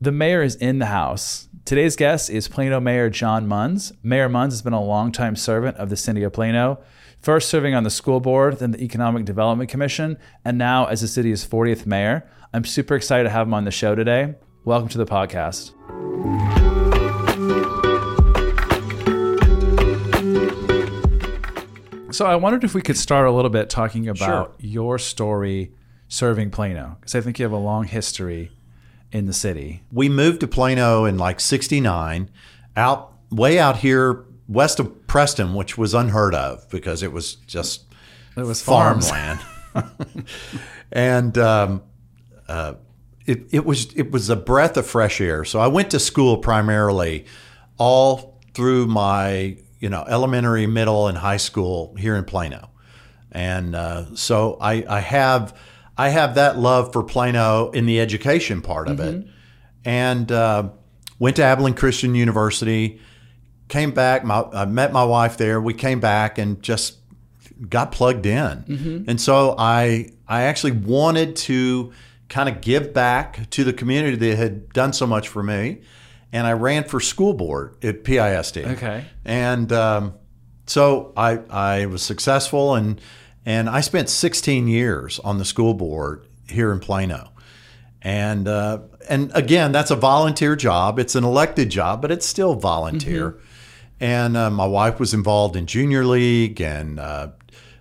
The mayor is in the house. Today's guest is Plano Mayor John Muns. Mayor Muns has been a longtime servant of the city of Plano, first serving on the school board, then the Economic Development Commission, and now as the city's 40th mayor. I'm super excited to have him on the show today. Welcome to the podcast. So I wondered if we could start a little bit talking about Sure. your story serving Plano, because I think you have a long history in the city. We moved to Plano in like 69, out way out here west of Preston, which was unheard of because it was just It was farmland. and um, uh, it, it was it was a breath of fresh air. So I went to school primarily all through my you know elementary, middle, and high school here in Plano, and uh, so I, I have I have that love for Plano in the education part of it, and uh, went to Abilene Christian University. Came back. My, I met my wife there. We came back and just got plugged in. And so I I actually wanted to kind of give back to the community that had done so much for me. And I ran for school board at PISD. Okay. And um, so I I was successful and and I spent 16 years on the school board here in Plano. And uh, and again, that's a volunteer job. It's an elected job, but it's still volunteer. And uh, my wife was involved in junior league and uh,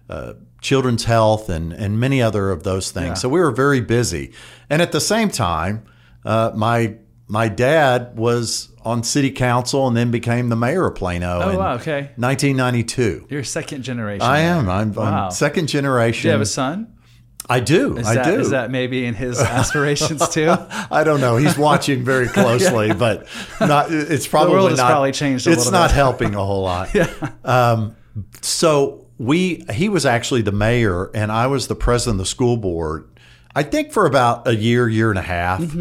uh, children's health and and many other of those things. Yeah. So we were very busy. And at the same time, uh, my my dad was on city council and then became the mayor of Plano Oh, in wow, okay. 1992. You're second generation. I am. I'm, Wow. I'm second generation. Do you have a son? I do. Is I that, do. Is that maybe in his aspirations too? I don't know. He's watching very closely, but not. It's probably the world has not. probably changed a it's not bit. helping a whole lot. yeah. Um, so we, he was actually the mayor, and I was the president of the school board. I think for about a year, year and a half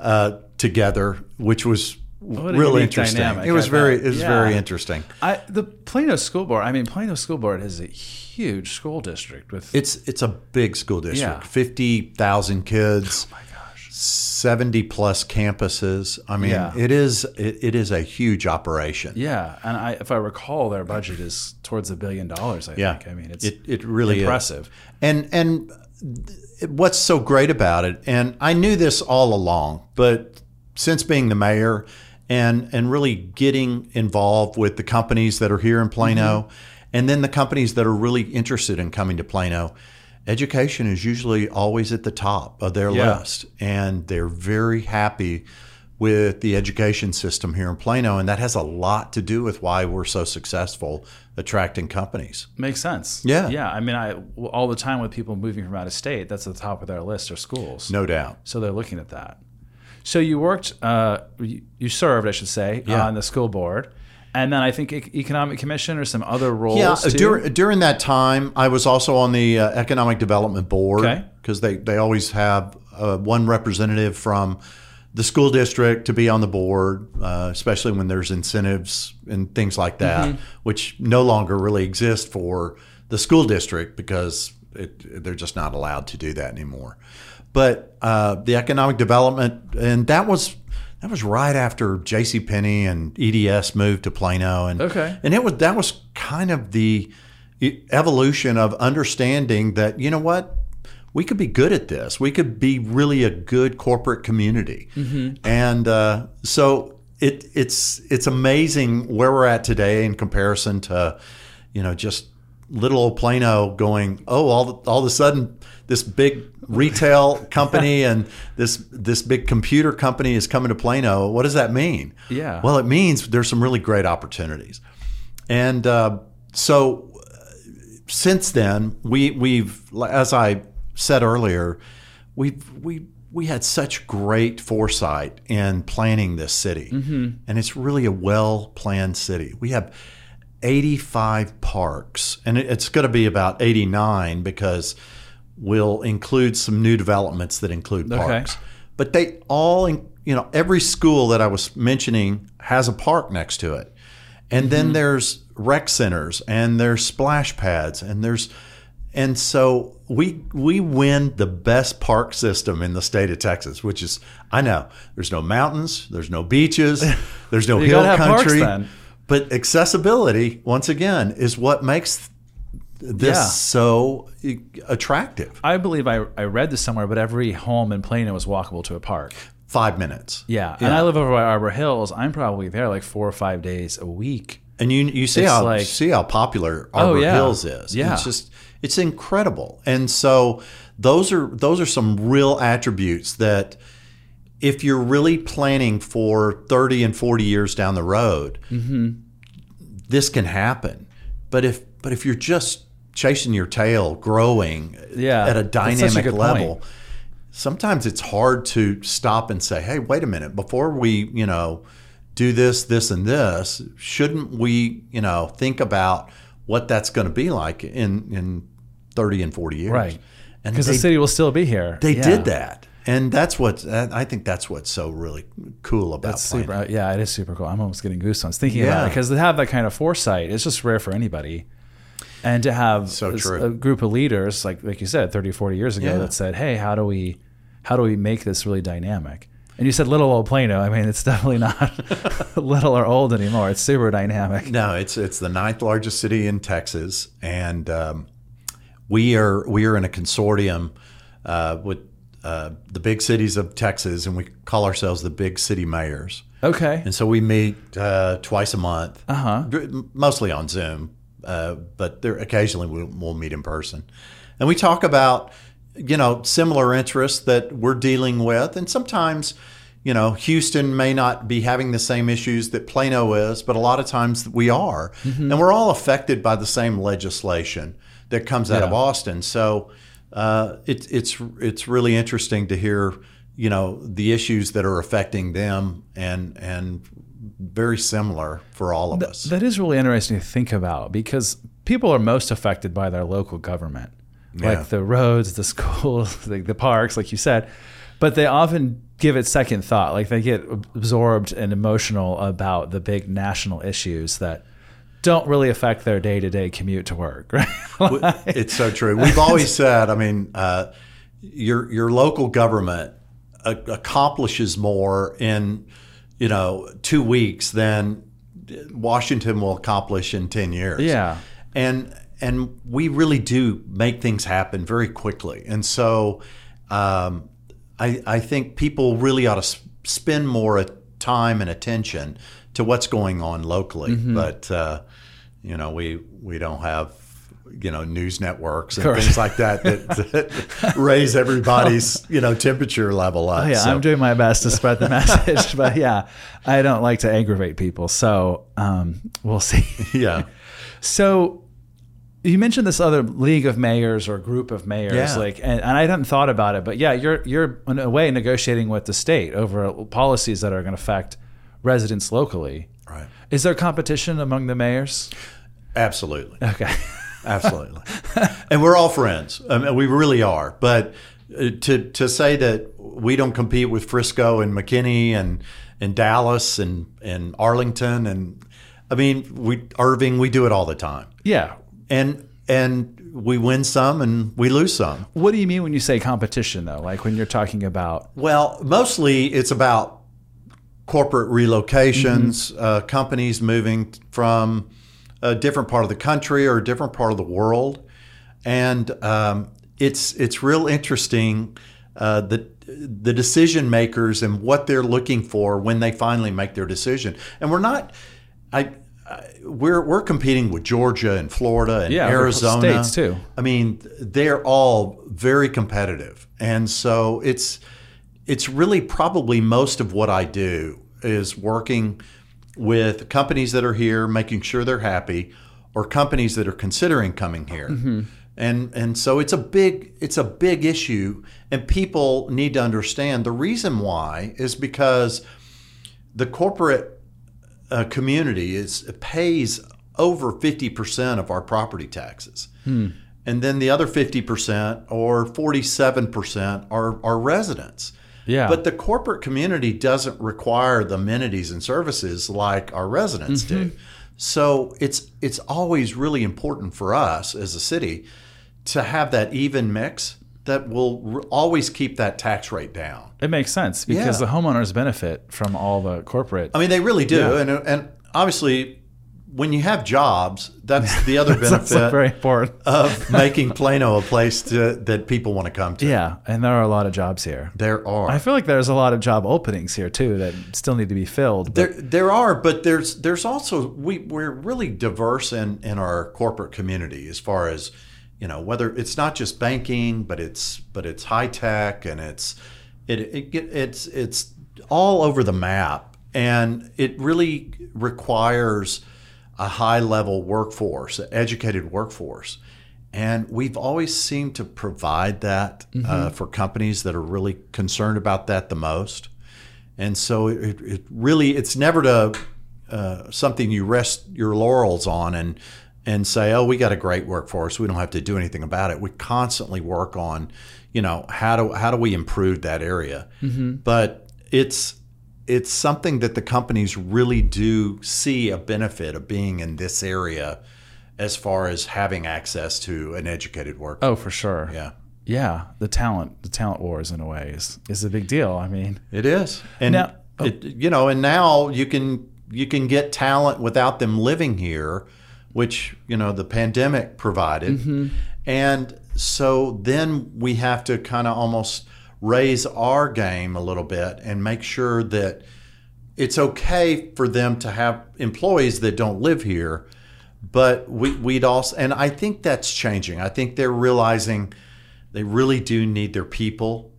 uh, together, which was Mm-hmm. Really interesting. dynamic, it was I very, bet. it was Yeah. very interesting. I, the Plano School Board. I mean, Plano School Board is a huge school district with. It's it's a big school district, Yeah. fifty thousand kids. oh my gosh. 70 plus campuses. I mean, Yeah. it is it, it is a huge operation. Yeah, and I, if I recall, their budget is towards a billion dollars. I Yeah. think. I mean, it's It it really impressive. is. And and what's so great about it, and I knew this all along, but since being the mayor and and really getting involved with the companies that are here in Plano, mm-hmm. and then the companies that are really interested in coming to Plano, education is usually always at the top of their Yeah. list, and they're very happy with the education system here in Plano, and that has a lot to do with why we're so successful attracting companies. Makes sense. Yeah. yeah. I mean, I all the time with people moving from out of state, that's at the top of their list are schools. No doubt. So they're looking at that. So you worked, uh, you served, I should say, Yeah. on the school board, and then I think economic commission or some other roles. Yeah, too. during, during that time, I was also on the uh, Economic Development Board Okay. because they, they always have uh, one representative from the school district to be on the board, uh, especially when there's incentives and things like that, Mm-hmm. which no longer really exist for the school district because it, they're just not allowed to do that anymore. But uh, the economic development, and that was that was right after J.C. Penney and EDS moved to Plano, and Okay. and it was that was kind of the evolution of understanding that you know what we could be good at this. We could be really a good corporate community, and uh, so it it's it's amazing where we're at today in comparison to you know just little old Plano going oh all all of a sudden this big retail company and this this big computer company is coming to Plano. What does that mean? Yeah. Well, it means there's some really great opportunities. And uh, so uh, since then, we we've as I said earlier, we've we we had such great foresight in planning this city, and it's really a well planned city. We have 85 parks, and it's going to be about 89 because we'll include some new developments that include Okay. parks. But they all, you know, every school that I was mentioning has a park next to it. And then mm-hmm. there's rec centers and there's splash pads and there's And so we we win the best park system in the state of Texas, which is I know there's no mountains, there's no beaches, there's no hill gotta have parks country. But accessibility once again is what makes this Yeah. so attractive. I believe I, I read this somewhere, but every home in Plano was walkable to a park. Five minutes. Yeah. And I live over by Arbor Hills. I'm probably there like four or five days a week. And you you see It's how like- see how popular Oh, Arbor yeah. Hills is. Yeah. It's just it's incredible. And so those are those are some real attributes that if you're really planning for 30 and 40 years down the road, Mm-hmm. this can happen. But if but if you're just chasing your tail, growing Yeah, at a such a dynamic level, point. sometimes it's hard to stop and say, "Hey, wait a minute! Before we, you know, do this, this, and this, shouldn't we, you know, think about what that's going to be like in in thirty and forty years?" Right. And Because the city will still be here. they Yeah. did that, and that's what I think. That's what's so really cool about That's super. Yeah, it is super cool. I'm almost getting goosebumps thinking about Yeah. it because to have that kind of foresight, it's just rare for anybody. And to have So true. a group of leaders, like like you said, 30, 40 years ago, Yeah. that said, "Hey, how do we, how do we make this really dynamic?" And you said little old Plano. I mean, it's definitely not little or old anymore. It's super dynamic. No, it's it's the ninth largest city in Texas, and um, we are we are in a consortium uh, with uh, the big cities of Texas, and we call ourselves the Big City Mayors. Okay. And so we meet uh, twice a month, Uh-huh. mostly on Zoom, uh, but there occasionally we'll, we'll meet in person, and we talk about you know similar interests that we're dealing with, and sometimes you know Houston may not be having the same issues that Plano is, but a lot of times we are, and we're all affected by the same legislation that comes out of Austin. So uh, it's it's it's really interesting to hear you know the issues that are affecting them and and very similar for all of us. That is really interesting to think about because people are most affected by their local government, Yeah. like the roads, the schools, the, the parks, like you said. But they often give it second thought. Like they get absorbed and emotional about the big national issues that don't really affect their day to day commute to work, right? Like- it's so true. We've always said, I mean, uh, your your local government a- accomplishes more in you know two weeks than Washington will accomplish in ten years. Yeah. and and we really do make things happen very quickly. And so, um, I I think people really ought to s- spend more time and attention to what's going on locally. Mm-hmm. But uh, you know, we we don't have you know news networks and Correct. things like that, that that raise everybody's you know temperature level up. Oh, yeah, So- I'm doing my best to spread the message, but yeah, I don't like to aggravate people. So um, we'll see. yeah. So you mentioned this other league of mayors or group of mayors, Yeah. like, and, and I hadn't thought about it, but yeah, you're you're in a way negotiating with the state over policies that are going to affect residents locally. Right. Is there competition among the mayors? Absolutely. Okay. Absolutely. and we're all friends. I mean, we really are. But uh, to to say that we don't compete with Frisco and McKinney and and Dallas and and Arlington and I mean we Irving we do it all the time. yeah. And and we win some and we lose some. What do you mean when you say competition, though? Like when you're talking about Well, mostly it's about corporate relocations, uh, companies moving from a different part of the country or a different part of the world, and um, it's it's real interesting uh, the the decision makers and what they're looking for when they finally make their decision. And we're not, I. I- We're we're competing with Georgia and Florida and Yeah, Arizona states, too. I mean, they're all very competitive, and so it's it's really probably most of what I do is working with companies that are here, making sure they're happy, or companies that are considering coming here. And and so it's a big it's a big issue, and people need to understand the reason why is because the corporate uh, community is pays over 50% of our property taxes. And then the other 50% or 47% are, are residents. Yeah. But the corporate community doesn't require the amenities and services like our residents mm-hmm. do. So it's it's always really important for us as a city to have that even mix that will r- always keep that tax rate down. It makes sense because Yeah. the homeowners benefit from all the corporate. I mean, they really do, Yeah. and and obviously, when you have jobs, that's the other benefit very important. of making Plano a place to, that people want to come to. Yeah, and there are a lot of jobs here. There are. I feel like there's a lot of job openings here too that still need to be filled. but- There, there are, but there's there's also we we're really diverse in in our corporate community as far as you know whether it's not just banking, but it's but it's high tech and it's it, it it's it's all over the map, and it really requires a high level workforce, an educated workforce. And we've always seemed to provide that uh, for companies that are really concerned about that the most. And so it, it really it's never to uh, something you rest your laurels on and and say, oh, we got a great workforce. We don't have to do anything about it. We constantly work on, you know, how do how do we improve that area? But it's it's something that the companies really do see a benefit of being in this area as far as having access to an educated workforce. oh, for sure. Yeah. Yeah, the talent, the talent wars in a way is is a big deal. I mean, It is, and Now- it, you know, and now you can you can get talent without them living here, which you know the pandemic provided, Mm-hmm. and so then we have to kind of almost raise our game a little bit and make sure that it's okay for them to have employees that don't live here, but we, we'd also, and I think that's changing. I think they're realizing they really do need their people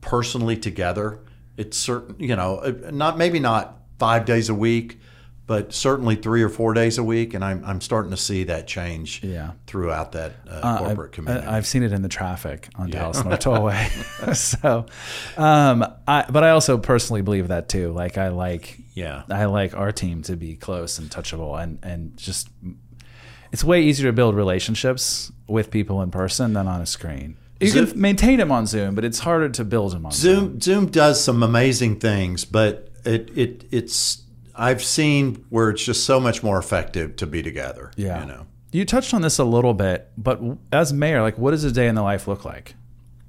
personally together. It's certain, you know, uh, not maybe not five days a week, but certainly three or four days a week. And I'm, I'm starting to see that change Yeah. throughout that uh, Uh, corporate I've, community. I've seen it in the traffic on Dallas North Tollway. so, um, I, but I also personally believe that too. Like I like, yeah. I like our team to be close and touchable, and and just it's way easier to build relationships with people in person than on a screen. You Zoom- can maintain them on Zoom, but it's harder to build them on Zoom. Zoom Zoom does some amazing things, but it, it it's I've seen where it's just so much more effective to be together. Yeah. You know. You touched on this a little bit, but as mayor, like, what does a day in the life look like?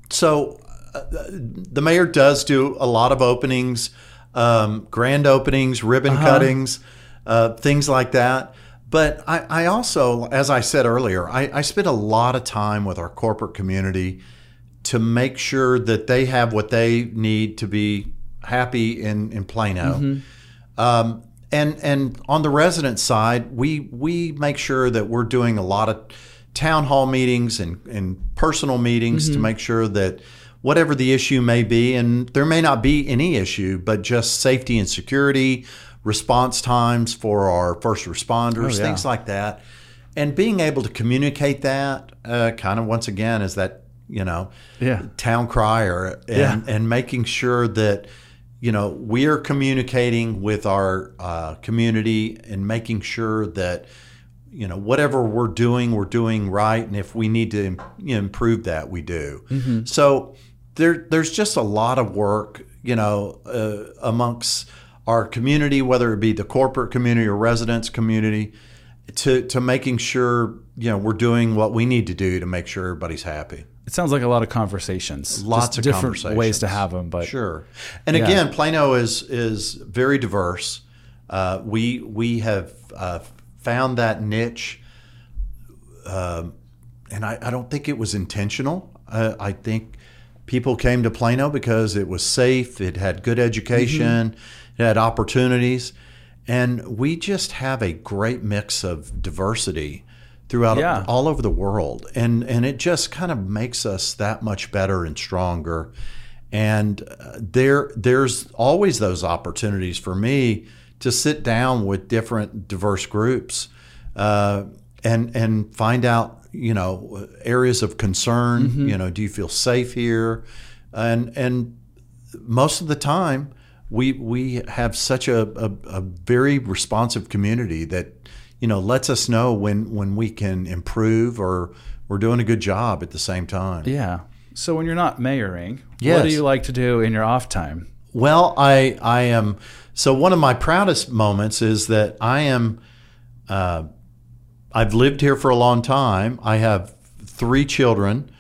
So uh, the mayor does do a lot of openings, um, grand openings, ribbon Uh-huh. cuttings, uh, things like that. But I, I also, as I said earlier, I, I spend a lot of time with our corporate community to make sure that they have what they need to be happy in, in Plano. Mm-hmm. Um, and and on the resident side, we we make sure that we're doing a lot of town hall meetings and, and personal meetings Mm-hmm. to make sure that whatever the issue may be, and there may not be any issue, but just safety and security, response times for our first responders, Oh, yeah. things like that, and being able to communicate that, uh, kind of once again, is that you know, Yeah. town crier, and Yeah. and making sure that you know we are communicating with our uh, community and making sure that you know whatever we're doing we're doing right and if we need to im- improve that we do. So there there's just a lot of work you know uh, amongst our community whether it be the corporate community or residents community to to making sure you know we're doing what we need to do to make sure everybody's happy It sounds like a lot of conversations. Lots Just of different conversations. ways to have them, but Sure. And Yeah. again, Plano is is very diverse. Uh, we we have uh, found that niche, um, and I, I don't think it was intentional. Uh, I think people came to Plano because it was safe. It had good education. It had opportunities, and we just have a great mix of diversity throughout Yeah. all over the world, and and it just kind of makes us that much better and stronger. And uh, there there's always those opportunities for me to sit down with different diverse groups uh, and and find out you know areas of concern. You know, do you feel safe here? And and most of the time we we have such a, a, a very responsive community that you know lets us know when when we can improve or we're doing a good job at the same time. yeah. So when you're not mayoring, what do you like to do in your off time? Well, I I am so one of my proudest moments is that I am uh, I've lived here for a long time. I have three children,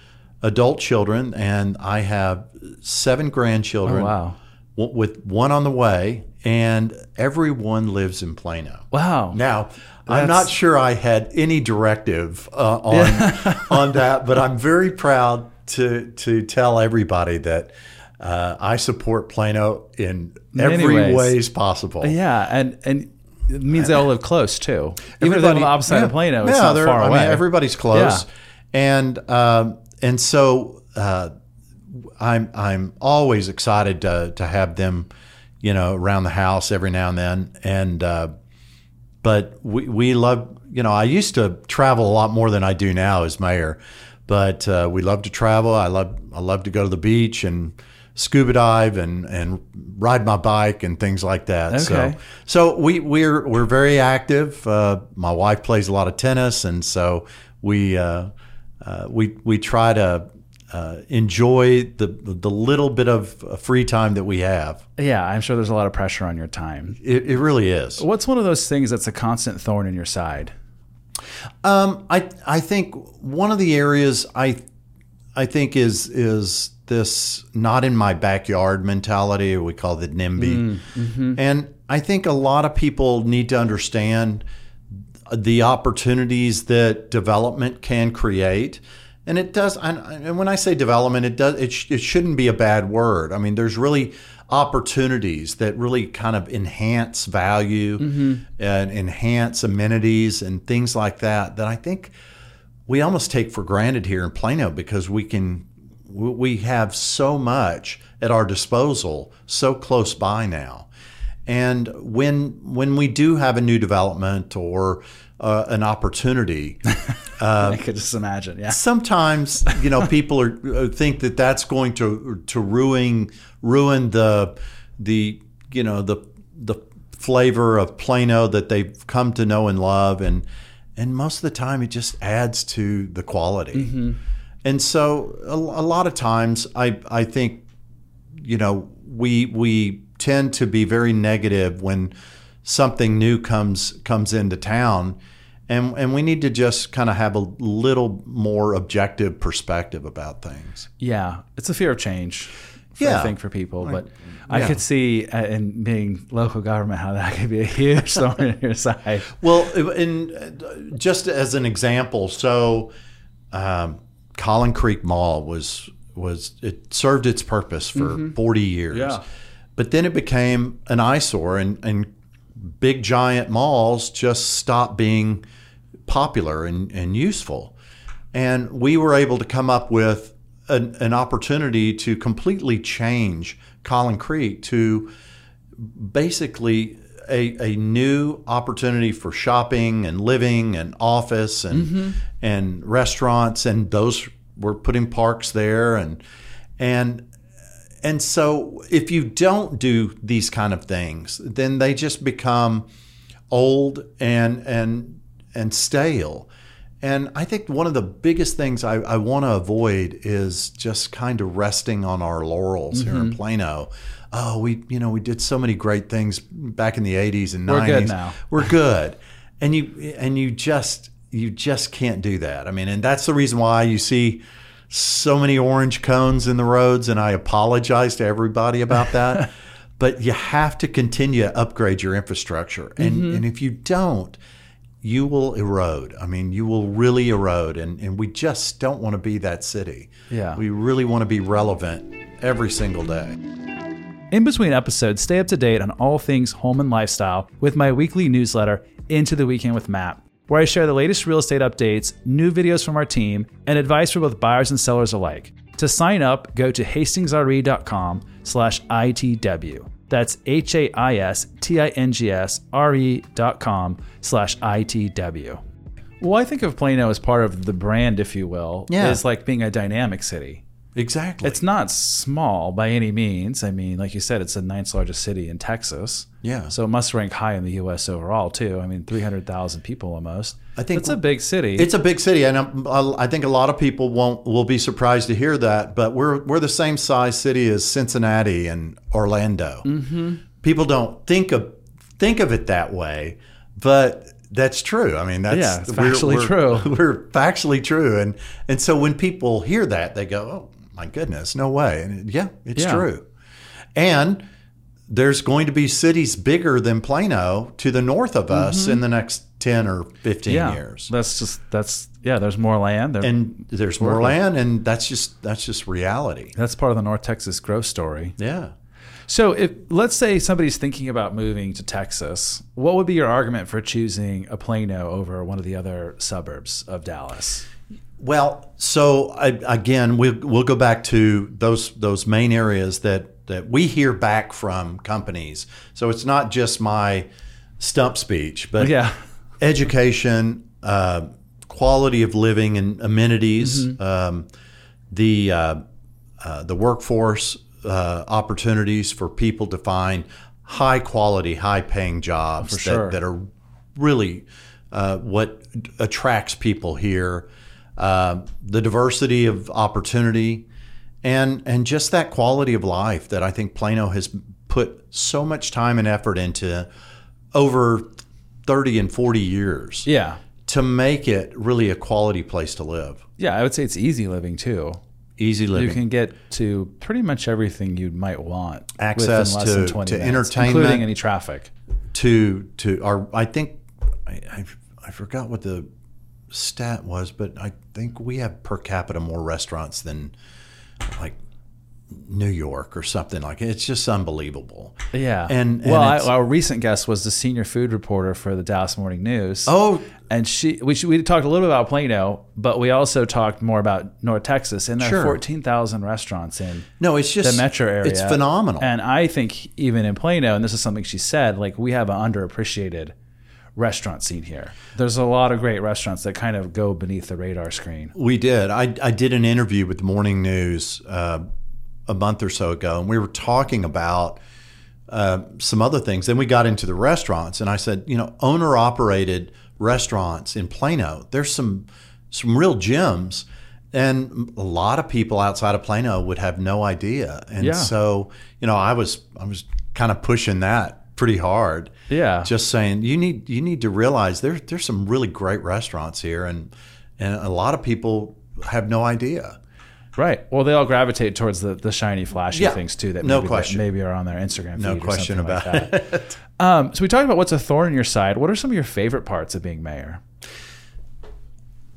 adult children, and I have seven grandchildren. Oh, wow. w- With one on the way, and everyone lives in Plano. Wow. Now, I'm not sure I had any directive uh, on on that, but I'm very proud to to tell everybody that uh, I support Plano in Many every ways. ways possible. Yeah, and and it means they all live close too. Even if they're on the opposite side of Plano, it's yeah, not far I away. mean, everybody's close, Yeah. and um, and so uh, I'm I'm always excited to to have them, you know, around the house every now and then, and uh, but we we love you know I used to travel a lot more than I do now as mayor, but uh, we love to travel. I love I love to go to the beach and scuba dive and and ride my bike and things like that. So Okay. so we we're we're very active. Uh, my wife plays a lot of tennis, and so we uh, uh, we we try to. Uh, enjoy the the little bit of uh, free time that we have. yeah, I'm sure there's a lot of pressure on your time. It, it really is. What's one of those things that's a constant thorn in your side? Um, I I think one of the areas I I think is is this not in my backyard mentality. We call it NIMBY, and I think a lot of people need to understand the opportunities that development can create. And it does. And and when I say development, it does. It, sh- it shouldn't be a bad word. I mean, there's really opportunities that really kind of enhance value and enhance amenities and things like that. That I think we almost take for granted here in Plano because we can we we have so much at our disposal so close by now. And when when we do have a new development or uh, an opportunity, I could just imagine. Yeah. sometimes you know people are uh, think that that's going to to ruin ruin the the you know the the flavor of Plano that they've come to know and love and and most of the time it just adds to the quality and so a, a lot of times I I think you know we we tend to be very negative when something new comes comes into town and and we need to just kind of have a little more objective perspective about things Yeah, it's a fear of change. For, Yeah. I think for people, but I yeah. could see uh, in being local government how that could be a huge thorn in your side. well in just as an example so um, Collin Creek Mall was was it served its purpose for 40 years Yeah. but then it became an eyesore and and big giant malls just stopped being popular and, and useful. And we were able to come up with an, an opportunity to completely change Collin Creek to basically a, a new opportunity for shopping and living and office and mm-hmm. and restaurants and those were putting parks there and and and so if you don't do these kind of things, then they just become old and and and stale. And I think one of the biggest things I, I want to avoid is just kind of resting on our laurels here in Plano. Oh, we you know we did so many great things back in the '80s and '90s. We're good now. We're good, and you and you just you just can't do that. I mean, and that's the reason why you see so many orange cones in the roads, and I apologize to everybody about that. but you have to continue to upgrade your infrastructure, and Mm-hmm. and if you don't, you will erode. I mean, you will really erode, and and we just don't want to be that city. Yeah. we really want to be relevant every single day. In between episodes, stay up to date on all things home and lifestyle with my weekly newsletter, Into the Weekend with Matt, where I share the latest real estate updates, new videos from our team, and advice for both buyers and sellers alike. To sign up, go to hastingsre.com slash ITW. That's H-A-S-T-I-N-G-S R-E dot com slash ITW. Well, I think of Plano as part of the brand, if you will, Yeah. is like being a dynamic city. Exactly. It's not small by any means. I mean, like you said, it's the ninth largest city in Texas. Yeah. So it must rank high in the U.S. overall too. I mean, three hundred thousand people almost. I think it's a big city. It's a big city, and I'm- I think a lot of people won't will be surprised to hear that. But we're we're the same size city as Cincinnati and Orlando. Mm-hmm. People don't think of think of it that way, but That's true. I mean, that's Yeah, factually true. We're factually true, and and so when people hear that, they go, "Oh my goodness, no way!" And yeah, it's Yeah. true. And there's going to be cities bigger than Plano to the north of us in the next ten or fifteen Mm-hmm. yeah, years. that's just that's yeah. There's more land, there, And there's more land, and that's just that's just reality. that's part of the North Texas growth story. Yeah. So, if let's say somebody's thinking about moving to Texas, what would be your argument for choosing a Plano over one of the other suburbs of Dallas? Well, so I, again, we'll we'll go back to those those main areas that that we hear back from companies. So it's not just my stump speech, but Yeah, education, uh, quality of living, and amenities, Mm-hmm. um, the uh, uh, the workforce uh, opportunities for people to find high quality, high paying jobs that, sure. that are really uh, what attracts people here. Uh, the diversity of opportunity, and and just that quality of life that I think Plano has put so much time and effort into over 30 and 40 years yeah, to make it really a quality place to live. yeah. I would say it's easy living too. Easy living. You can get to pretty much everything you might want. Access within less than to- 20 to minutes, entertainment. including any traffic. to to our I think I, I I forgot what the stat was, but I think we have per capita more restaurants than like New York or something like it. It's just unbelievable. Yeah. And- and well, I, our recent guest was the senior food reporter for the Dallas Morning News. Oh, and she we we talked a little bit about Plano, but we also talked more about North Texas, and there Sure. are fourteen thousand restaurants in no, it's just the metro area. It's phenomenal. And I think even in Plano, and this is something she said, like we have an underappreciated restaurant scene here. There's a lot of great restaurants that kind of go beneath the radar screen. We did. I, I did an interview with the Morning News uh, a month or so ago, and we were talking about uh, some other things. Then we got into the restaurants, and I said, you know, owner operated restaurants in Plano. There's some some real gems, and a lot of people outside of Plano would have no idea. And Yeah. so, you know, I was I was kind of pushing that pretty hard Yeah. just saying you need you need to realize there there's some really great restaurants here and and a lot of people have no idea. Right. Well, they all gravitate towards the, the shiny, flashy Yeah. things too. That No maybe, question. That maybe are on their Instagram. Feed No or question something like about that. it. Um, so we talked about what's a thorn in your side. What are some of your favorite parts of being mayor,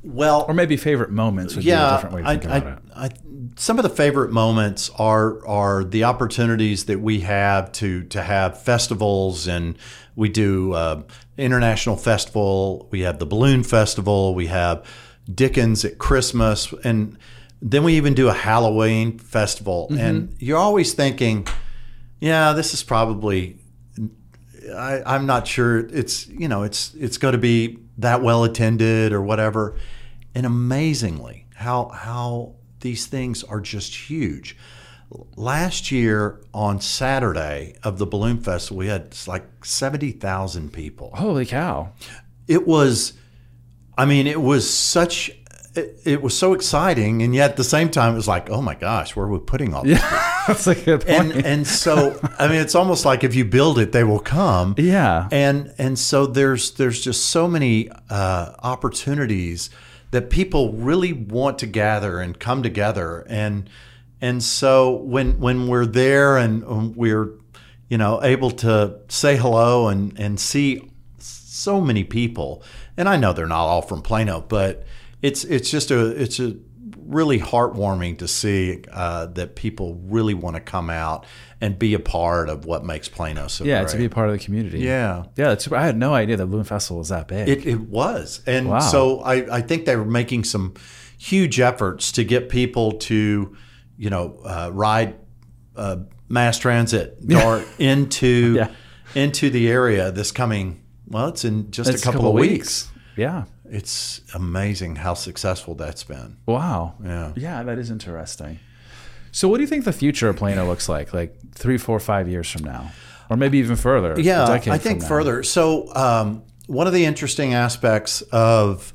Well, or maybe favorite moments would be a yeah, different way to I, think about it. I, I, some of the favorite moments are are the opportunities that we have to to have festivals, and we do uh, international festival. We have the balloon festival. We have Dickens at Christmas, and then we even do a Halloween festival. Mm-hmm. And you're always thinking, yeah, this is probably I, I'm not sure it's you know it's it's going to be that well attended or whatever. And amazingly, how how these things are just huge. Last year on Saturday of the Balloon Festival, we had like seventy thousand people. Holy cow! It was, I mean, it was such. It, it was so exciting, and yet at the same time, it was like, oh my gosh, where are we putting all this? That's a good point. And and so, I mean, it's almost like if you build it, they will come yeah. and and so there's there's just so many uh, opportunities that people really want to gather and come together and and so when when we're there and we're you know able to say hello and and see so many people and I know they're not all from Plano but it's it's just a it's a really heartwarming to see uh, that people really want to come out and be a part of what makes Plano so yeah, great. to be a part of the community. Yeah. Yeah. I had no idea that Balloon Festival was that big. It, it was. And Wow. so I, I think they were making some huge efforts to get people to, you know, uh, ride uh, mass transit or into Yeah. into the area this coming, well, it's in just It's a couple, of weeks. Yeah. It's amazing how successful that's been. Wow. Yeah. Yeah, that is interesting. So, what do you think the future of Plano looks like, like three, four, five years from now, or maybe even further? Yeah, I think further. So, um, one of the interesting aspects of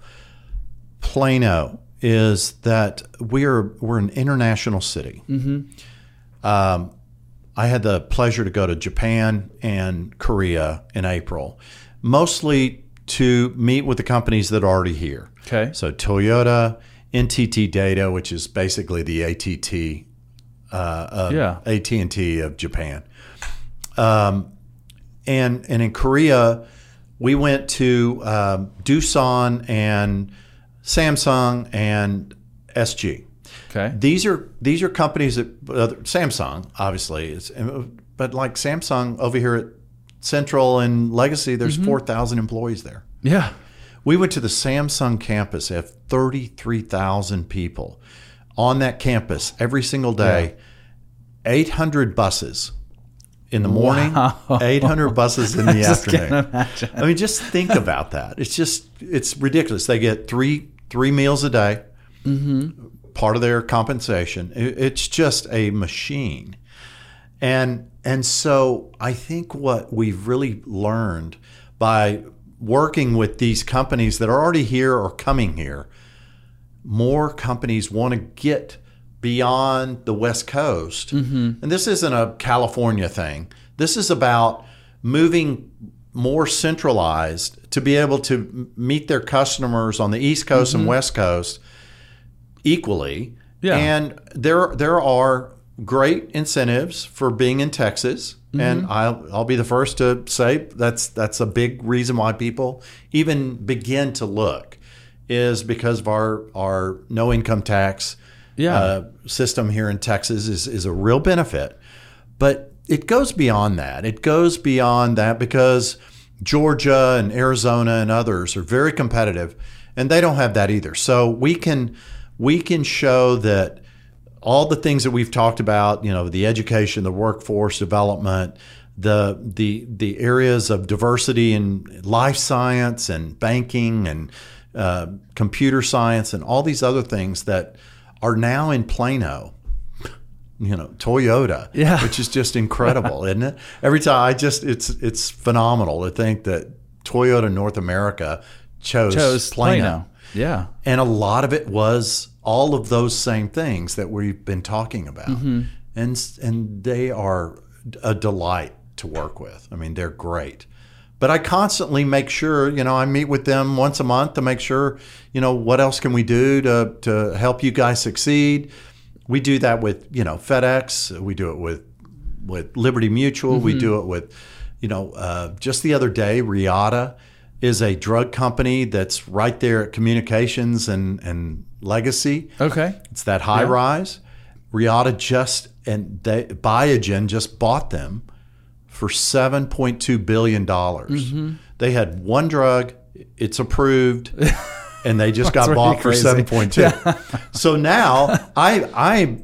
Plano is that we're we're an international city. Mm-hmm. Um, I had the pleasure to go to Japan and Korea in April, mostly to meet with the companies that are already here. Okay. So Toyota, NTT Data, which is basically the ATT, uh, Yeah. AT and T of Japan, um, and and in Korea, we went to um, Doosan and Samsung and SG. Okay. These are these are companies that uh, Samsung obviously is, but like Samsung over here at Central and Legacy, there's four thousand employees there. Yeah. We went to the Samsung campus, have 33,000 people on that campus every single day, 800 buses in the morning, Wow. 800 buses in the afternoon. I mean, just think about that. It's just, it's ridiculous. They get three three meals a day, part of their compensation. It's just a machine. And and so I think what we've really learned by working with these companies that are already here or coming here, more companies want to get beyond the West Coast. Mm-hmm. And this isn't a California thing. This is about moving more centralized to be able to meet their customers on the East Coast and mm-hmm. West Coast equally. Yeah. And there there are great incentives for being in Texas. And I'll, I'll be the first to say that's that's a big reason why people even begin to look is because of our our no income tax Yeah. uh, system here in Texas is is a real benefit. But it goes beyond that. It goes beyond that because Georgia and Arizona and others are very competitive, and they don't have that either. So we can we can show that all the things that we've talked about, you know, the education, the workforce development, the the the areas of diversity in life science and banking and uh, computer science and all these other things that are now in Plano. You know, Toyota, Yeah. which is just incredible, isn't it? Every time I just it's it's phenomenal to think that Toyota North America chose, Chose Plano. Plano. Yeah. And a lot of it was all of those same things that we've been talking about. And and they are a delight to work with. I mean, they're great. But I constantly make sure, you know, I meet with them once a month to make sure, you know, what else can we do to to help you guys succeed? We do that with, you know, FedEx. We do it with with Liberty Mutual. We do it with, you know, uh, just the other day, Reata is a drug company that's right there at Communications and, and Legacy. Okay. It's that high rise. Reata just and they, Biogen just bought them for seven point two billion dollars. Mm-hmm. They had one drug, it's approved, and they just got bought for crazy. seven point two. So now I I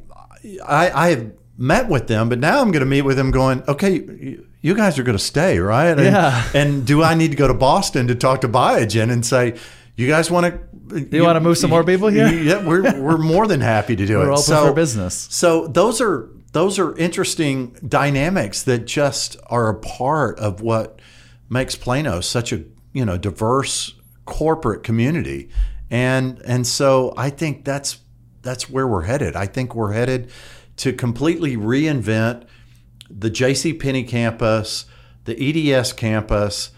I I have met with them, but now I'm going to meet with them. Going, okay, you- you guys are going to stay, right? And, Yeah. And do I need to go to Boston to talk to Biogen and say, you guys want to? You wanna move some more people here? Yeah, we're we're more than happy to do it. We're open So- for business. so those are those are interesting dynamics that just are a part of what makes Plano such a you know diverse corporate community, and and so I think that's that's where we're headed. I think we're headed to completely reinvent the J.C. Penney campus, the EDS campus,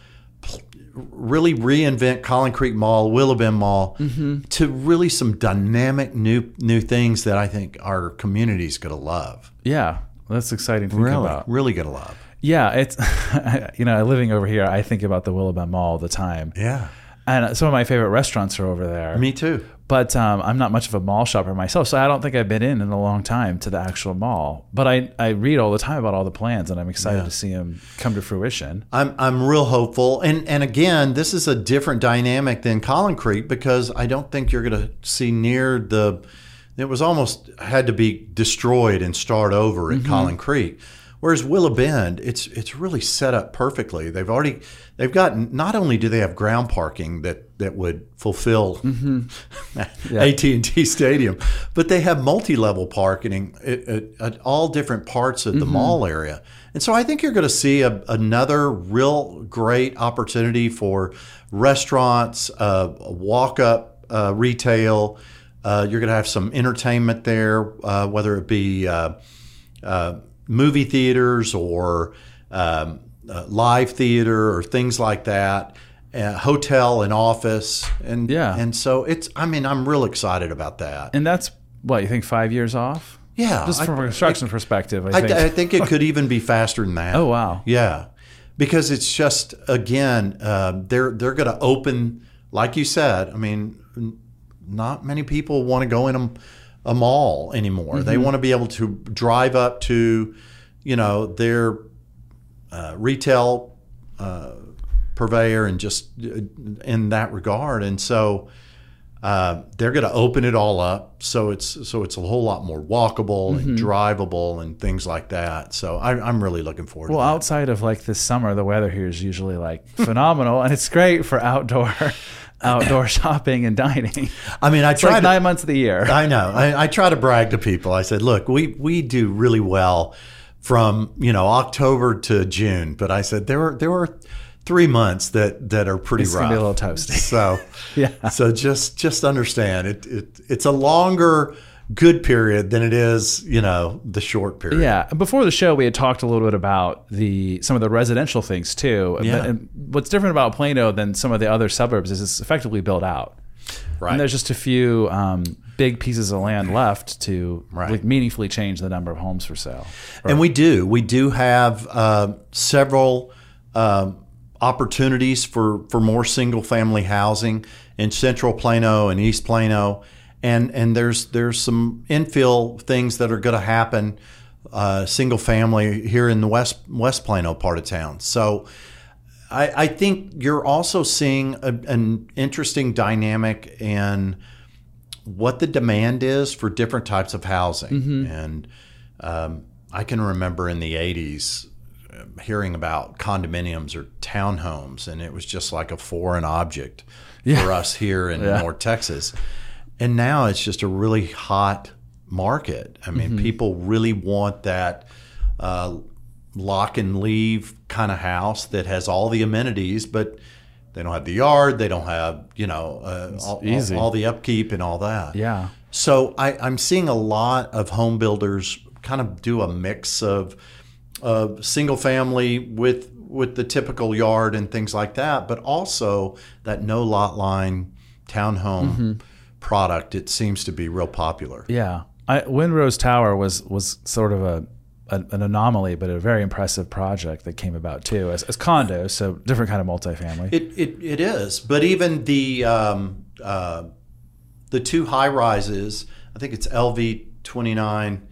really reinvent Collin Creek Mall, Willow Bend Mall, mm-hmm. to really some dynamic new new things that I think our community is going to love. Yeah. That's exciting to think Really, about. really going to love. Yeah, it's you know, living over here, I think about the Willowbend Mall all the time. Yeah, And some of my favorite restaurants are over there. me too. But um, I'm not much of a mall shopper myself, so I don't think I've been in in a long time to the actual mall. But I, I read all the time about all the plans, and I'm excited Yeah. to see them come to fruition. I'm I'm real hopeful, and and again, this is a different dynamic than Collin Creek because I don't think you're going to see near the. It was almost had to be destroyed and start over at Collin Creek, whereas Willow Bend, it's it's really set up perfectly. They've already they've got not only do they have ground parking that that would fulfill AT and T Stadium, but they have multi level parking at, at, at all different parts of the mall area. And so I think you're going to see a, another real great opportunity for restaurants, uh, walk up uh, retail. Uh, you're going to have some entertainment there, uh, whether it be uh, uh, movie theaters or um, uh, live theater or things like that. uh, hotel and office, and Yeah. and so it's. I mean, I'm real excited about that. And that's what you think five years off? yeah, Just from a construction perspective, I I, think. I think it could even be faster than that. oh wow. Yeah, because it's just again, uh, they're they're going to open, like you said. I mean, n- not many people want to go in a, a mall anymore. They want to be able to drive up to, you know, their uh, retail uh, purveyor and just uh, in that regard. And so. Uh, they're going to open it all up, so it's so it's a whole lot more walkable and drivable and things like that. So I, I'm really looking forward. Well, outside of like this summer, the weather here is usually like phenomenal, and it's great for outdoor outdoor shopping and dining. I mean, I It's try like to. nine months of the year. I know. I, I try to brag to people. I said, "Look, we we do really well from you know October to June, but I said there were there were three months that that are pretty It's rough. gonna be a little toasty. So Yeah. So just just understand it. It it's a longer good period than it is you know the short period. Yeah. Before the show, we had talked a little bit about the some of the residential things too. Yeah. And what's different about Plano than some of the other suburbs is it's effectively built out. Right. And there's just a few um, big pieces of land left to Right. meaningfully change the number of homes for sale. And we do. We do have uh, several um opportunities for, for more single family housing in Central Plano and East Plano, and and there's there's some infill things that are going to happen, uh, single family here in the West West Plano part of town. So. I, I think you're also seeing a, an interesting dynamic in what the demand is for different types of housing. And um, I can remember in the 80s uh, hearing about condominiums or townhomes, and it was just like a foreign object for us here in Yeah. North Texas. And now it's just a really hot market. I mean, people really want that. Uh, lock and leave kind of house that has all the amenities, but they don't have the yard. They don't have you know uh, all, all- all the upkeep and all that. Yeah. So I, I'm seeing a lot of home builders kind of do a mix of of single family with with the typical yard and things like that, but also that no lot line townhome product. It seems to be real popular. Yeah, I, Windrose Tower was was sort of a, an anomaly, but a very impressive project that came about too as, as condos, so different kind of multifamily. It, it, it is, but even the um, uh, the two high rises, I think it's LV twenty nine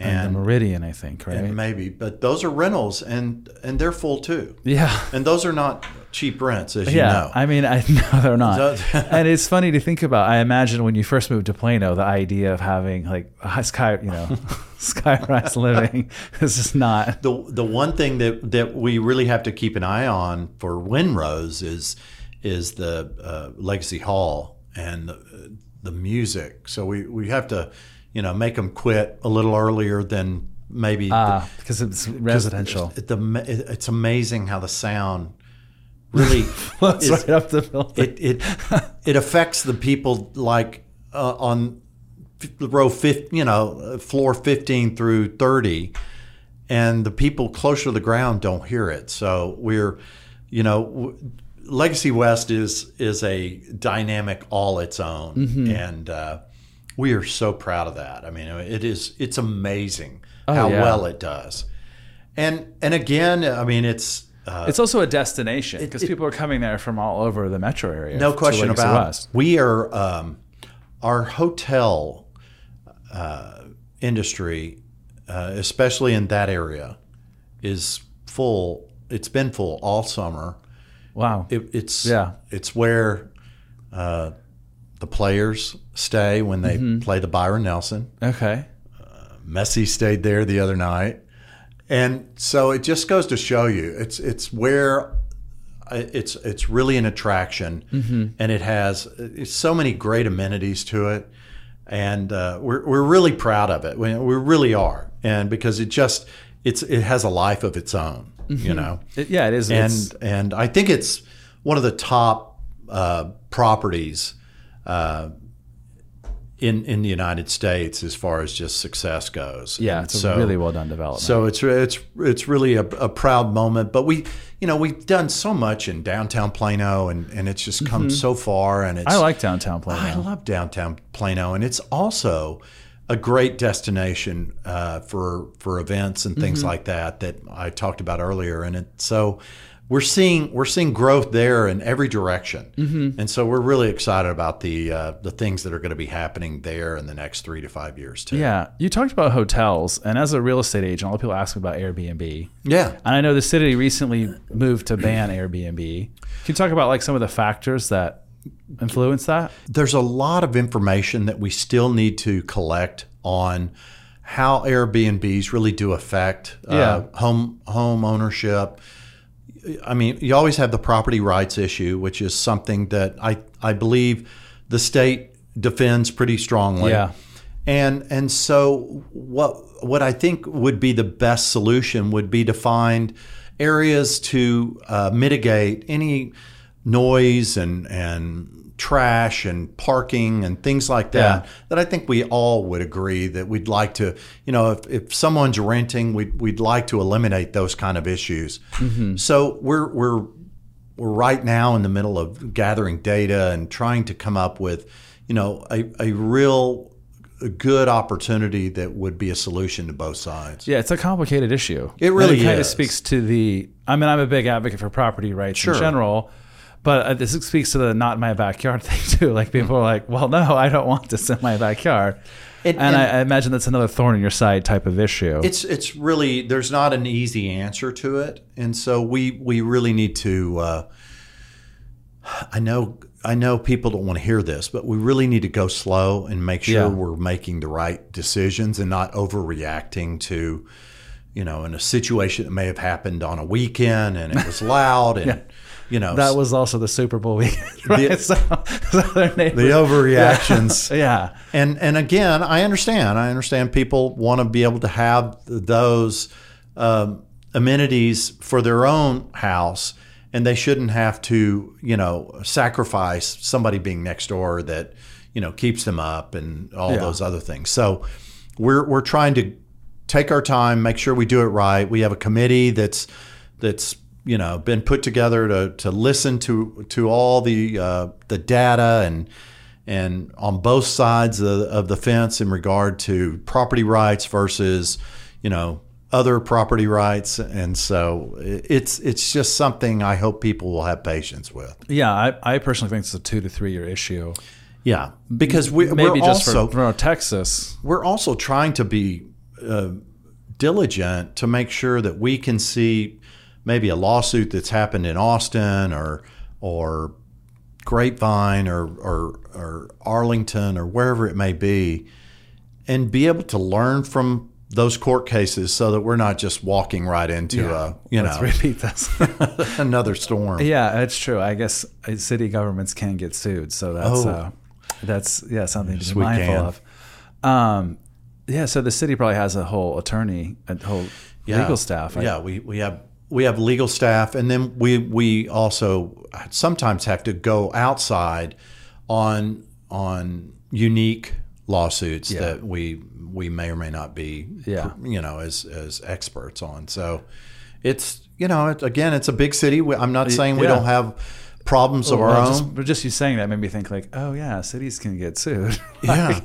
and and, the Meridian, I think, right? maybe, but those are rentals and and they're full too, yeah. and those are not cheap rents, as you Yeah, know. I mean, I no, they're not. And it's funny to think about. I imagine when you first moved to Plano, the idea of having like a sky, you know, skyrise living is just not. the the one thing that that we really have to keep an eye on for Windrose is is the uh, Legacy Hall and the, the music. So we we have to, you know, make them quit a little earlier than maybe. the- Ah, because it's residential. It, the, it's amazing how the sound really is, right up the building. it it it affects the people like uh, on row 50, you know, floor 15 through 30 and the people closer to the ground don't hear it. So we're you know, w- Legacy West is is a dynamic all its own Mm-hmm. and uh, we are so proud of that. I mean, it is it's amazing Oh, how yeah. well it does. And and again, I mean, it's uh, It's also a destination because people are coming there from all over the metro area. no question about it. We are um, our hotel uh, industry, uh, especially in that area, is full. It's been full all summer. Wow. It, it's Yeah. It's where uh, the players stay when they Mm-hmm. play the Byron Nelson. okay. Messi stayed there the other night, and so it just goes to show you it's it's where uh, it's it's really an attraction, and it has so many great amenities to it, and uh, we're we're really proud of it. We, we really are, and because it just it's it has a life of its own, you know, It- yeah, it is. And and I think it's one of the top uh, properties. Uh, in in the United States as far as just success goes. Yeah, And it's a so- really well done development. So it's it's it's really a, a proud moment. But we, you know, we've done so much in downtown Plano, and and it's just come so far. And it's Mm-hmm. I like downtown Plano. I love downtown Plano, and it's also a great destination uh, for for events and Mm-hmm. things like that that I talked about earlier. And it so we're seeing we're seeing growth there in every direction, Mm-hmm. and so we're really excited about the uh, the things that are going to be happening there in the next three to five years too. yeah, you talked about hotels, and as a real estate agent, a lot of people ask me about Airbnb. yeah. And I know the city recently moved to ban Airbnb. Can you talk about like some of the factors that influence that? there's a lot of information that we still need to collect on how Airbnbs really do affect uh, Yeah. home home ownership. I mean, you always have the property rights issue, which is something that I I believe the state defends pretty strongly. Yeah. And and so what what I think would be the best solution would be to find areas to uh, mitigate any noise and and trash and parking and things like that Yeah. that I think we all would agree that we'd like to you know if, if someone's renting we'd, we'd like to eliminate those kind of issues mm-hmm. so we're we're we're right now in the middle of gathering data and trying to come up with, you know, a, a real good opportunity that would be a solution to both sides. Yeah, it's a complicated issue. It really it kind of speaks to the. I mean, I'm a big advocate for property rights Sure. in general, but uh, this speaks to the not in my backyard thing too. Like people are like, "Well, no, I don't want this in my backyard," and, And- I, I imagine that's another thorn in your side type of issue. It's it's really there's not an easy answer to it, and so we we really need to. Uh, I know I know people don't want to hear this, but we really need to go slow and make sure Yeah. we're making the right decisions and not overreacting to, you know, in a situation that may have happened on a weekend and it was loud and you know that was also the Super Bowl weekend, right? The- so, so the overreactions. yeah, And and again, I understand. I understand people want to be able to have those um, amenities for their own house, and they shouldn't have to, you know, sacrifice somebody being next door that, you know, keeps them up and all Yeah. those other things. So we're we're trying to take our time, make sure we do it right. We have a committee that's that's you know been put together to to listen to to all the uh, the data and and on both sides of, of the fence in regard to property rights versus you know other property rights and so it's it's just something I hope people will have patience with. yeah. I, I personally think it's a two to three year issue. Yeah, because we, Maybe we're just also for, for Texas. we're also trying to be uh, diligent to make sure that we can see maybe a lawsuit that's happened in Austin or or Grapevine or or, or Arlington or wherever it may be, and be able to learn from those court cases so that we're not just walking right into a you know repeat this. another storm. Yeah, that's true. I guess uh, city governments can get sued, so that's Oh. uh, that's yeah something to be mindful of. Um, yeah, so the city probably has a whole attorney, a whole Yeah. legal staff. I- Yeah, we, we have we have legal staff, and then we we also sometimes have to go outside on on unique lawsuits Yeah. that we we may or may not be Yeah. you know as as experts on. So it's you know it, again it's a big city. We, I'm not saying we yeah. don't have problems of oh, our Well, own. just, but just you saying that made me think like, oh yeah, cities can get sued. yeah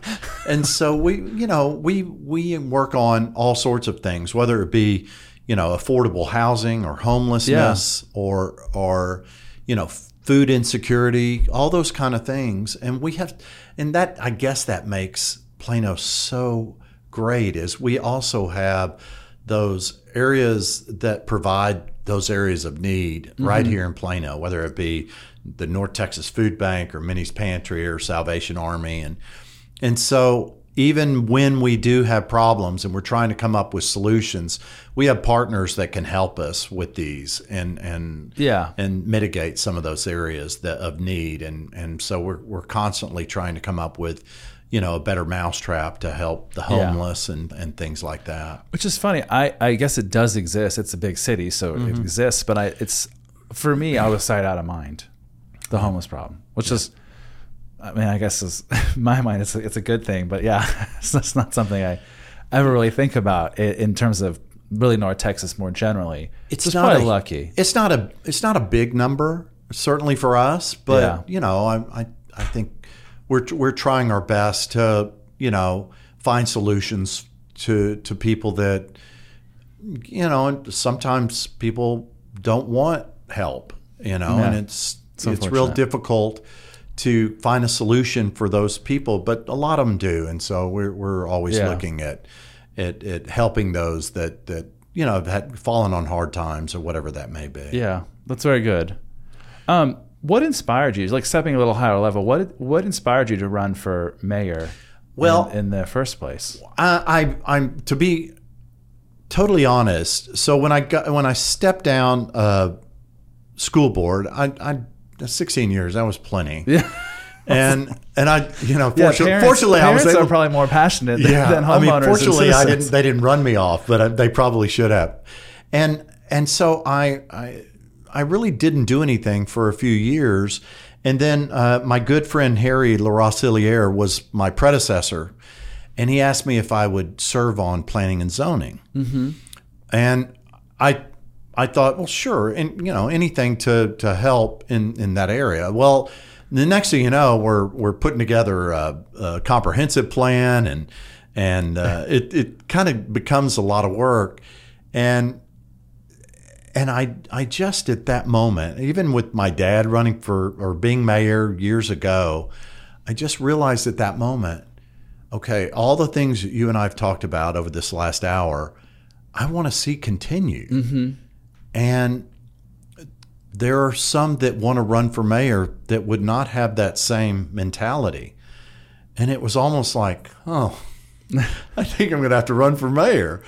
and so we you know we we work on all sorts of things whether it be you know affordable housing or homelessness or or you know food insecurity all those kind of things and we have and that i guess that makes plano so great is we also have those areas that provide those areas of need right mm-hmm. here in Plano, whether it be the North Texas Food Bank or Minnie's Pantry or Salvation Army, and and so even when we do have problems and we're trying to come up with solutions, we have partners that can help us with these and and Yeah. and mitigate some of those areas that of need, and and so we're we're constantly trying to come up with you know a better mousetrap to help the Yeah. homeless and and things like that. Which is funny. I, I guess it does exist. It's a big city, so Mm-hmm. it exists. But I, it's for me I was sight, out of mind. The homeless problem, which is I mean, I guess is my mind it's a, it's a good thing, but yeah, it's that's not something I ever really think about in terms of really North Texas more generally. It's Just not a- lucky. It's not a it's not a big number, certainly for us. But Yeah. you know, I, I I think we're we're trying our best to you know find solutions to to people that you know, and sometimes people don't want help. You know, Yeah. and it's It's it's, real difficult to find a solution for those people, but a lot of them do, and so we're we're always Yeah. looking at at, at helping those that that you know have had fallen on hard times or whatever that may be. Yeah, that's very good. Um, what inspired you? Like stepping a little higher level. What what inspired you to run for mayor? Well- in, in the first place. I, I I'm to be totally honest. So when I got when I stepped down uh, school board, I, I 16 years that was plenty. Yeah, And and I you know yeah. fortunately, parents, fortunately I was parents able are probably more passionate than, yeah, than I mean, homeowners. fortunately, I didn't. They didn't run me off, but I, they probably should have. And and so I I I really didn't do anything for a few years, and then uh, my good friend Harry LaRosiliere was my predecessor, and he asked me if I would serve on planning and zoning, mm-hmm. and I. I thought, well, sure, and you know, anything to to help in in that area. Well, the next thing you know, we're we're putting together a, a comprehensive plan, and and uh, it it kind of becomes a lot of work, and and I I just at that moment, even with my dad running for or being mayor years ago, I just realized at that moment, okay, all the things that you and I've talked about over this last hour, I want to see continue, mm-hmm. and there are some that want to run for mayor that would not have that same mentality. And it was almost like, oh, I think I'm going to have to run for mayor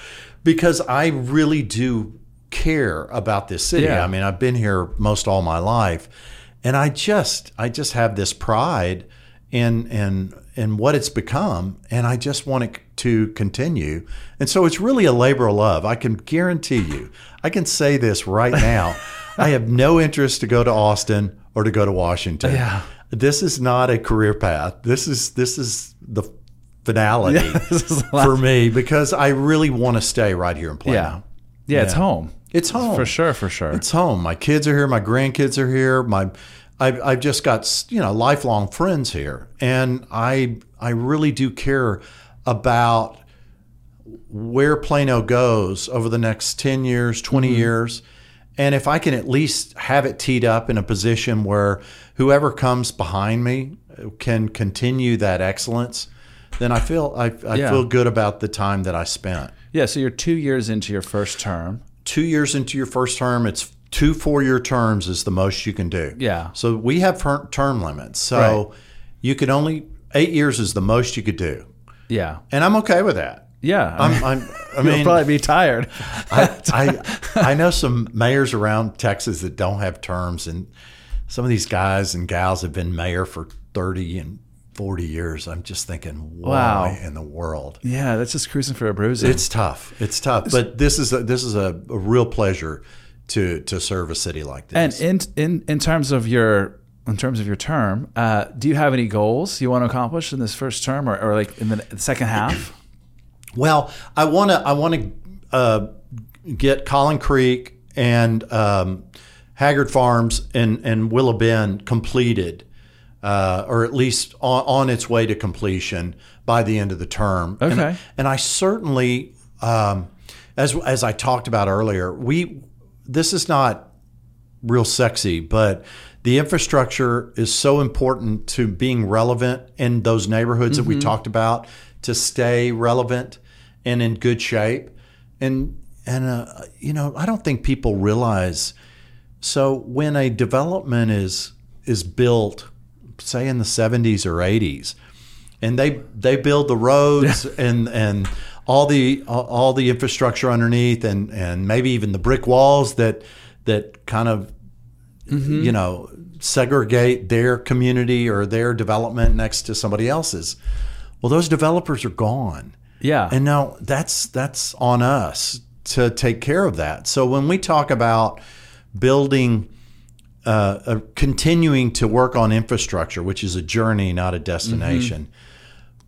because I really do care about this city. Yeah. I mean, I've been here most all my life and I just I just have this pride in in in what it's become and I just want it to continue. And so it's really a labor of love. I can guarantee you. I can say this right now. I have no interest to go to Austin or to go to Washington. Yeah. This is not a career path. This is this is the finality This is the for me because I really want to stay right here in Plano. yeah, yeah. It's home It's home. for sure, for sure. It's home. My kids are here. My grandkids are here. My, I've, I've just got you know lifelong friends here, and I I really do care about where Plano goes over the next ten years, 20 mm-hmm. years, and if I can at least have it teed up in a position where whoever comes behind me can continue that excellence, then I feel I, I Yeah. feel good about the time that I spent yeah. So you're two years into your first term. Two years into your first term, it's two four year terms is the most you can do. Yeah. So we have term limits. So Right. you can only, eight years is the most you could do. Yeah, And I'm okay with that. yeah. I I'm, I'm, you'll mean, probably be tired. I, I, I know some mayors around Texas that don't have terms, and some of these guys and gals have been mayor for 30 and 40 years. I'm just thinking, why Wow. in the world? yeah, that's just cruising for a bruise. It's tough. It's tough. But this is a, this is a, a real pleasure to to serve a city like this. And in in in terms of your in terms of your term, uh, do you have any goals you want to accomplish in this first term, or, or like in the second half? Well, I want to I want to uh, get Collin Creek and um, Haggard Farms and and Willow Bend completed, uh, or at least on, on its way to completion by the end of the term. And- Okay. And, I certainly, um, as as I talked about earlier, we this is not real sexy, but the infrastructure is so important to being relevant in those neighborhoods that we talked about to stay relevant and in good shape. And and uh, you know, I don't think people realize. So when a development is is built, say in the 70s or 80s, and they they build the roads and and all the all the infrastructure underneath and and maybe even the brick walls that that kind of mm-hmm. you know segregate their community or their development next to somebody else's. Well those developers are gone. Yeah, and now that's that's on us to take care of that. So when we talk about building uh, uh, continuing to work on infrastructure, which is a journey, not a destination.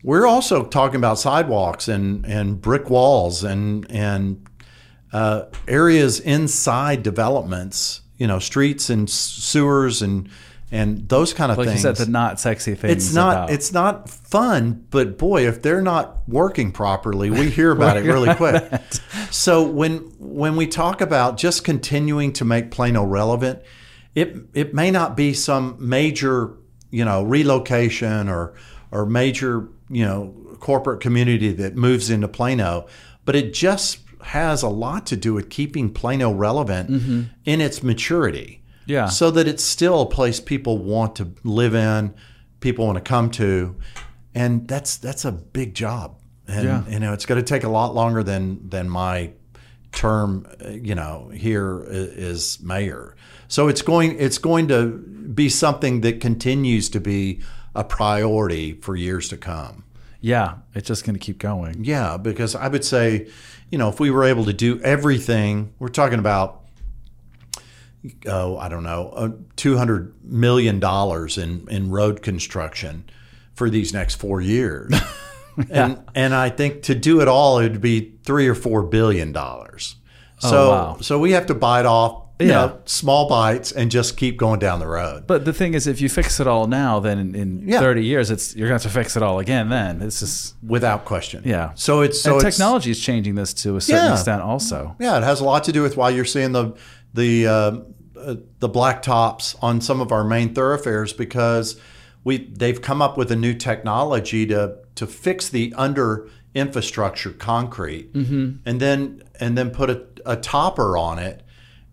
We're also talking about sidewalks and, and brick walls and and uh, areas inside developments, you know, streets and sewers and and those kind of Like things. you said, the not sexy things. it's not about- it's not fun, but boy, if they're not working properly, we hear about it really quick. So when when we talk about just continuing to make Plano relevant, it it may not be some major you know relocation or or major you know corporate community that moves into Plano, but it just has a lot to do with keeping Plano relevant mm-hmm. in its maturity Yeah. so that it's still a place people want to live in, people want to come to, and that's that's a big job. And Yeah. you know, it's going to take a lot longer than than my term, you know, here is mayor. So it's going it's going to be something that continues to be a priority for years to come. yeah, it's just going to keep going. Yeah, because I would say, you know, if we were able to do everything, we're talking about, oh, I don't know, uh, two hundred million dollars in in road construction for these next four years, and and I think to do it all, it would be three or four billion dollars. So wow. so we have to bite off, you Yeah. know, small bites and just keep going down the road. But the thing is, if you fix it all now, then in, in Yeah. 30 years, it's you're going to have to fix it all again. Then it's just Without question. Yeah. So it's so and it's, technology is changing this to a certain Yeah. extent, also. Yeah, it has a lot to do with why you're seeing the the uh, uh, the black tops on some of our main thoroughfares because we they've come up with a new technology to to fix the under infrastructure concrete mm-hmm. and then and then put a, a topper on it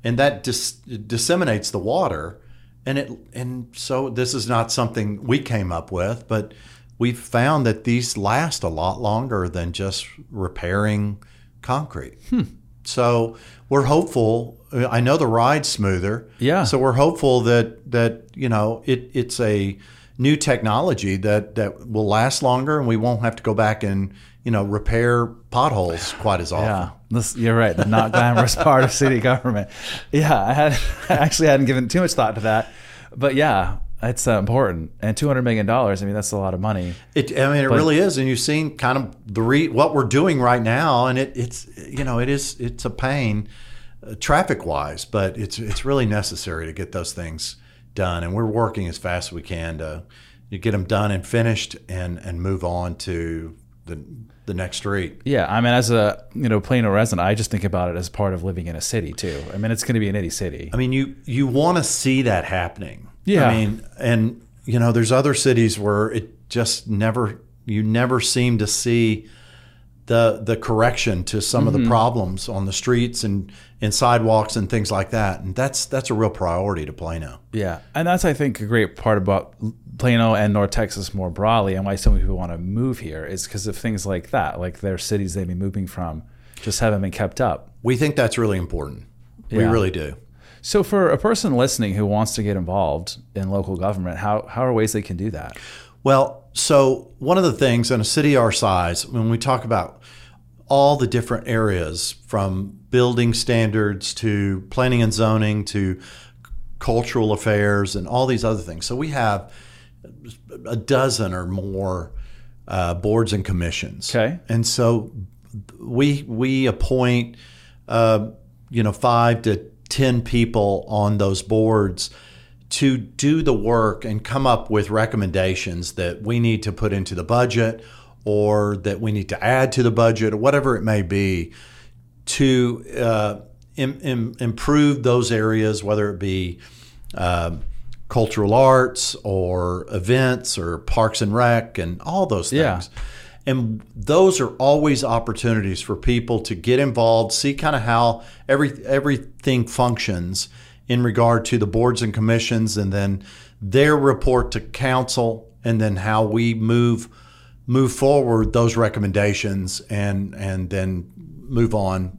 and that dis- disseminates the water and it and so this is not something we came up with but we've found that these last a lot longer than just repairing concrete hmm. so we're hopeful. I know the ride's smoother. Yeah. So we're hopeful that that you know it it's a new technology that that will last longer, and we won't have to go back and you know repair potholes quite as often. Yeah, this, you're right. The not glamorous part of city government. Yeah, I had I actually hadn't given too much thought to that, but yeah, it's uh, important. And 200 million dollars. I mean, that's a lot of money. It, I mean, it really is, and you've seen kind of the re, what we're doing right now, and it, it's you know it is it's a pain, uh, traffic wise, but it's it's really necessary to get those things done, and we're working as fast as we can to, get them done and finished, and and move on to the the next street. Yeah, I mean, as a you know Plano resident, I just think about it as part of living in a city too. I mean, it's going to be an itty city. I mean, you you want to see that happening. Yeah. I mean, and you know, there's other cities where it just never you never seem to see the the correction to some of the mm-hmm. problems on the streets and and sidewalks and things like that. And that's that's a real priority to Plano. Yeah, and that's I think a great part about Plano and North Texas more broadly, and why so many people want to move here is because of things like that, like their cities they've been moving from, just haven't been kept up. We think that's really important. We really do. So, for a person listening who wants to get involved in local government, how how are ways they can do that? Well, so one of the things in a city our size, when we talk about all the different areas from building standards to planning and zoning to cultural affairs and all these other things. So we have a dozen or more uh, boards and commissions. Okay. And so we we appoint uh, you know five to ten people on those boards to do the work and come up with recommendations that we need to put into the budget or that we need to add to the budget or whatever it may be to uh, im- im- improve those areas, whether it be um, cultural arts or events or parks and rec and all those things. Yeah. And those are always opportunities for people to get involved, see kind of how every everything functions in regard to the boards and commissions, and then their report to council, and then how we move move forward those recommendations, and and then move on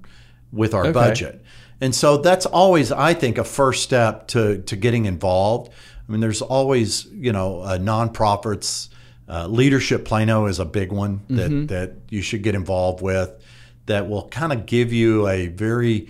with our Okay. budget. And so that's always, I think, a first step to to getting involved. I mean, there's always, you know, uh, nonprofits. Uh, Leadership Plano is a big one that that you should get involved with. That will kind of give you a very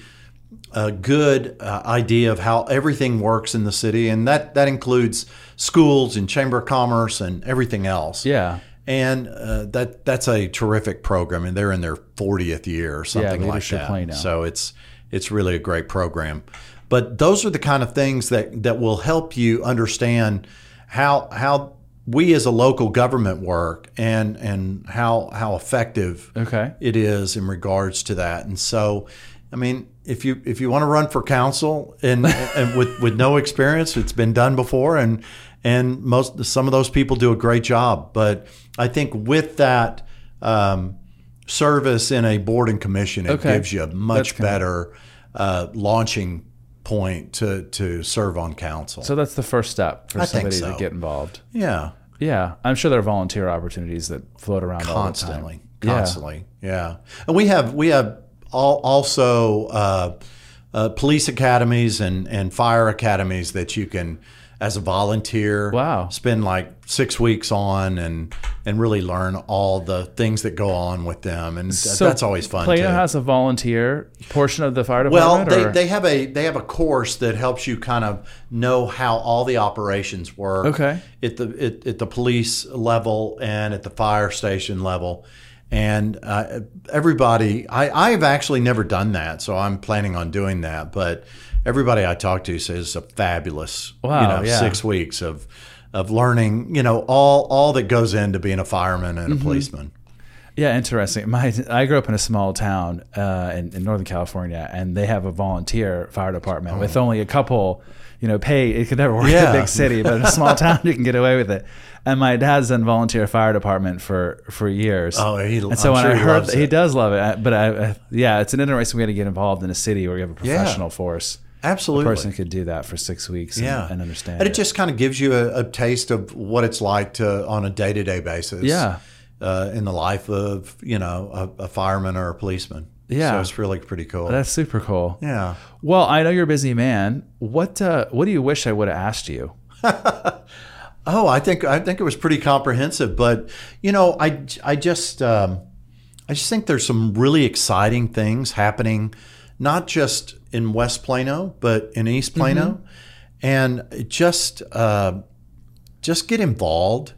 a good uh, idea of how everything works in the city, and that that includes schools and chamber of commerce and everything else. Yeah. And uh, that that's a terrific program, and they're in their 40th year or something like that. So it's it's really a great program. But those are the kind of things that that will help you understand how how we as a local government work and and how how effective Okay. it is in regards to that. And so, I mean, if you if you want to run for council and, and with with no experience, it's been done before, and and most some of those people do a great job. But I think with that um, service in a board and commission, it Okay. gives you a much better uh, launching point to to serve on council. So that's the first step for I somebody so. to get involved. yeah, Yeah, I'm sure there are volunteer opportunities that float around constantly, all the time. constantly. Yeah. and we have we have all, also uh, uh, police academies and and fire academies that you can, as a volunteer, Wow. spend like six weeks on and and really learn all the things that go on with them, and So that's always fun Plano too. has a volunteer portion of the fire well, department. they, or- they have a they have a course that helps you kind of know how all the operations work. Okay. At the at, at the police level and at the fire station level, and uh, everybody, I I've actually never done that, so I'm planning on doing that. But everybody I talk to says it's a fabulous, Wow, you know, yeah. six weeks of of learning, you know, all all that goes into being a fireman and a Mm-hmm. policeman. Yeah, interesting. My I grew up in a small town uh, in, in Northern California, and they have a volunteer fire department with only a couple. You know, pay it could never work in Oh. A big city, but in a small town you can get away with it. And my dad's done volunteer fire department for for years. Oh, he- and so I'm when sure I he heard he does love it, I- but I, I yeah, it's an interesting way to get involved in a city where you have a Yeah. professional force. Absolutely. A person could do that for six weeks and, yeah. and understand. And it just kind of gives you a, a taste of what it's like to on a day to day basis. Yeah. Uh, in the life of you know a, a fireman or a policeman. Yeah. So it's really pretty cool. That's super cool. yeah. Well, I know you're a busy man. What uh, what do you wish I would have asked you? Oh, I think I think it was pretty comprehensive, but you know, I I just um, I just think there's some really exciting things happening, not just in West Plano, but in East Plano, and just uh, just get involved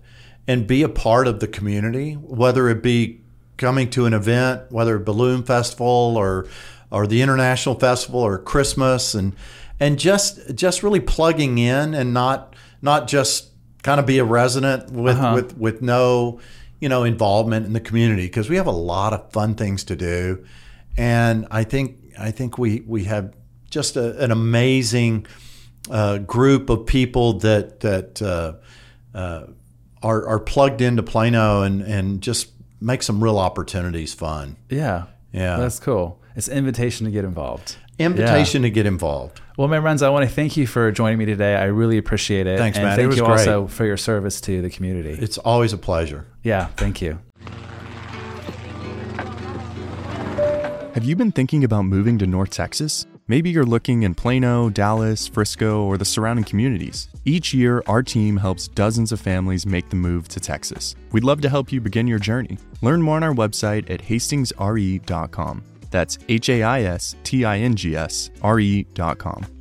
and be a part of the community, whether it be coming to an event, whether balloon festival or or the international festival or Christmas, and and just just really plugging in and not not just kind of be a resident with Uh-huh. with with no you know involvement in the community because we have a lot of fun things to do, and I think I think we we have just a, an amazing uh, group of people that that uh, uh, are are plugged into Plano and and just make some real opportunities fun. Yeah. Yeah. That's cool. It's an invitation to get involved. Invitation to get involved. Well, my friends, I want to thank you for joining me today. I really appreciate it. Thanks, and Matt. It Thank was you great. also for your service to the community. It's always a pleasure. yeah, thank you. Have you been thinking about moving to North Texas? Maybe you're looking in Plano, Dallas, Frisco, or the surrounding communities. Each year, our team helps dozens of families make the move to Texas. We'd love to help you begin your journey. Learn more on our website at hastingsre.com. That's H A I S T I N G S R E.com.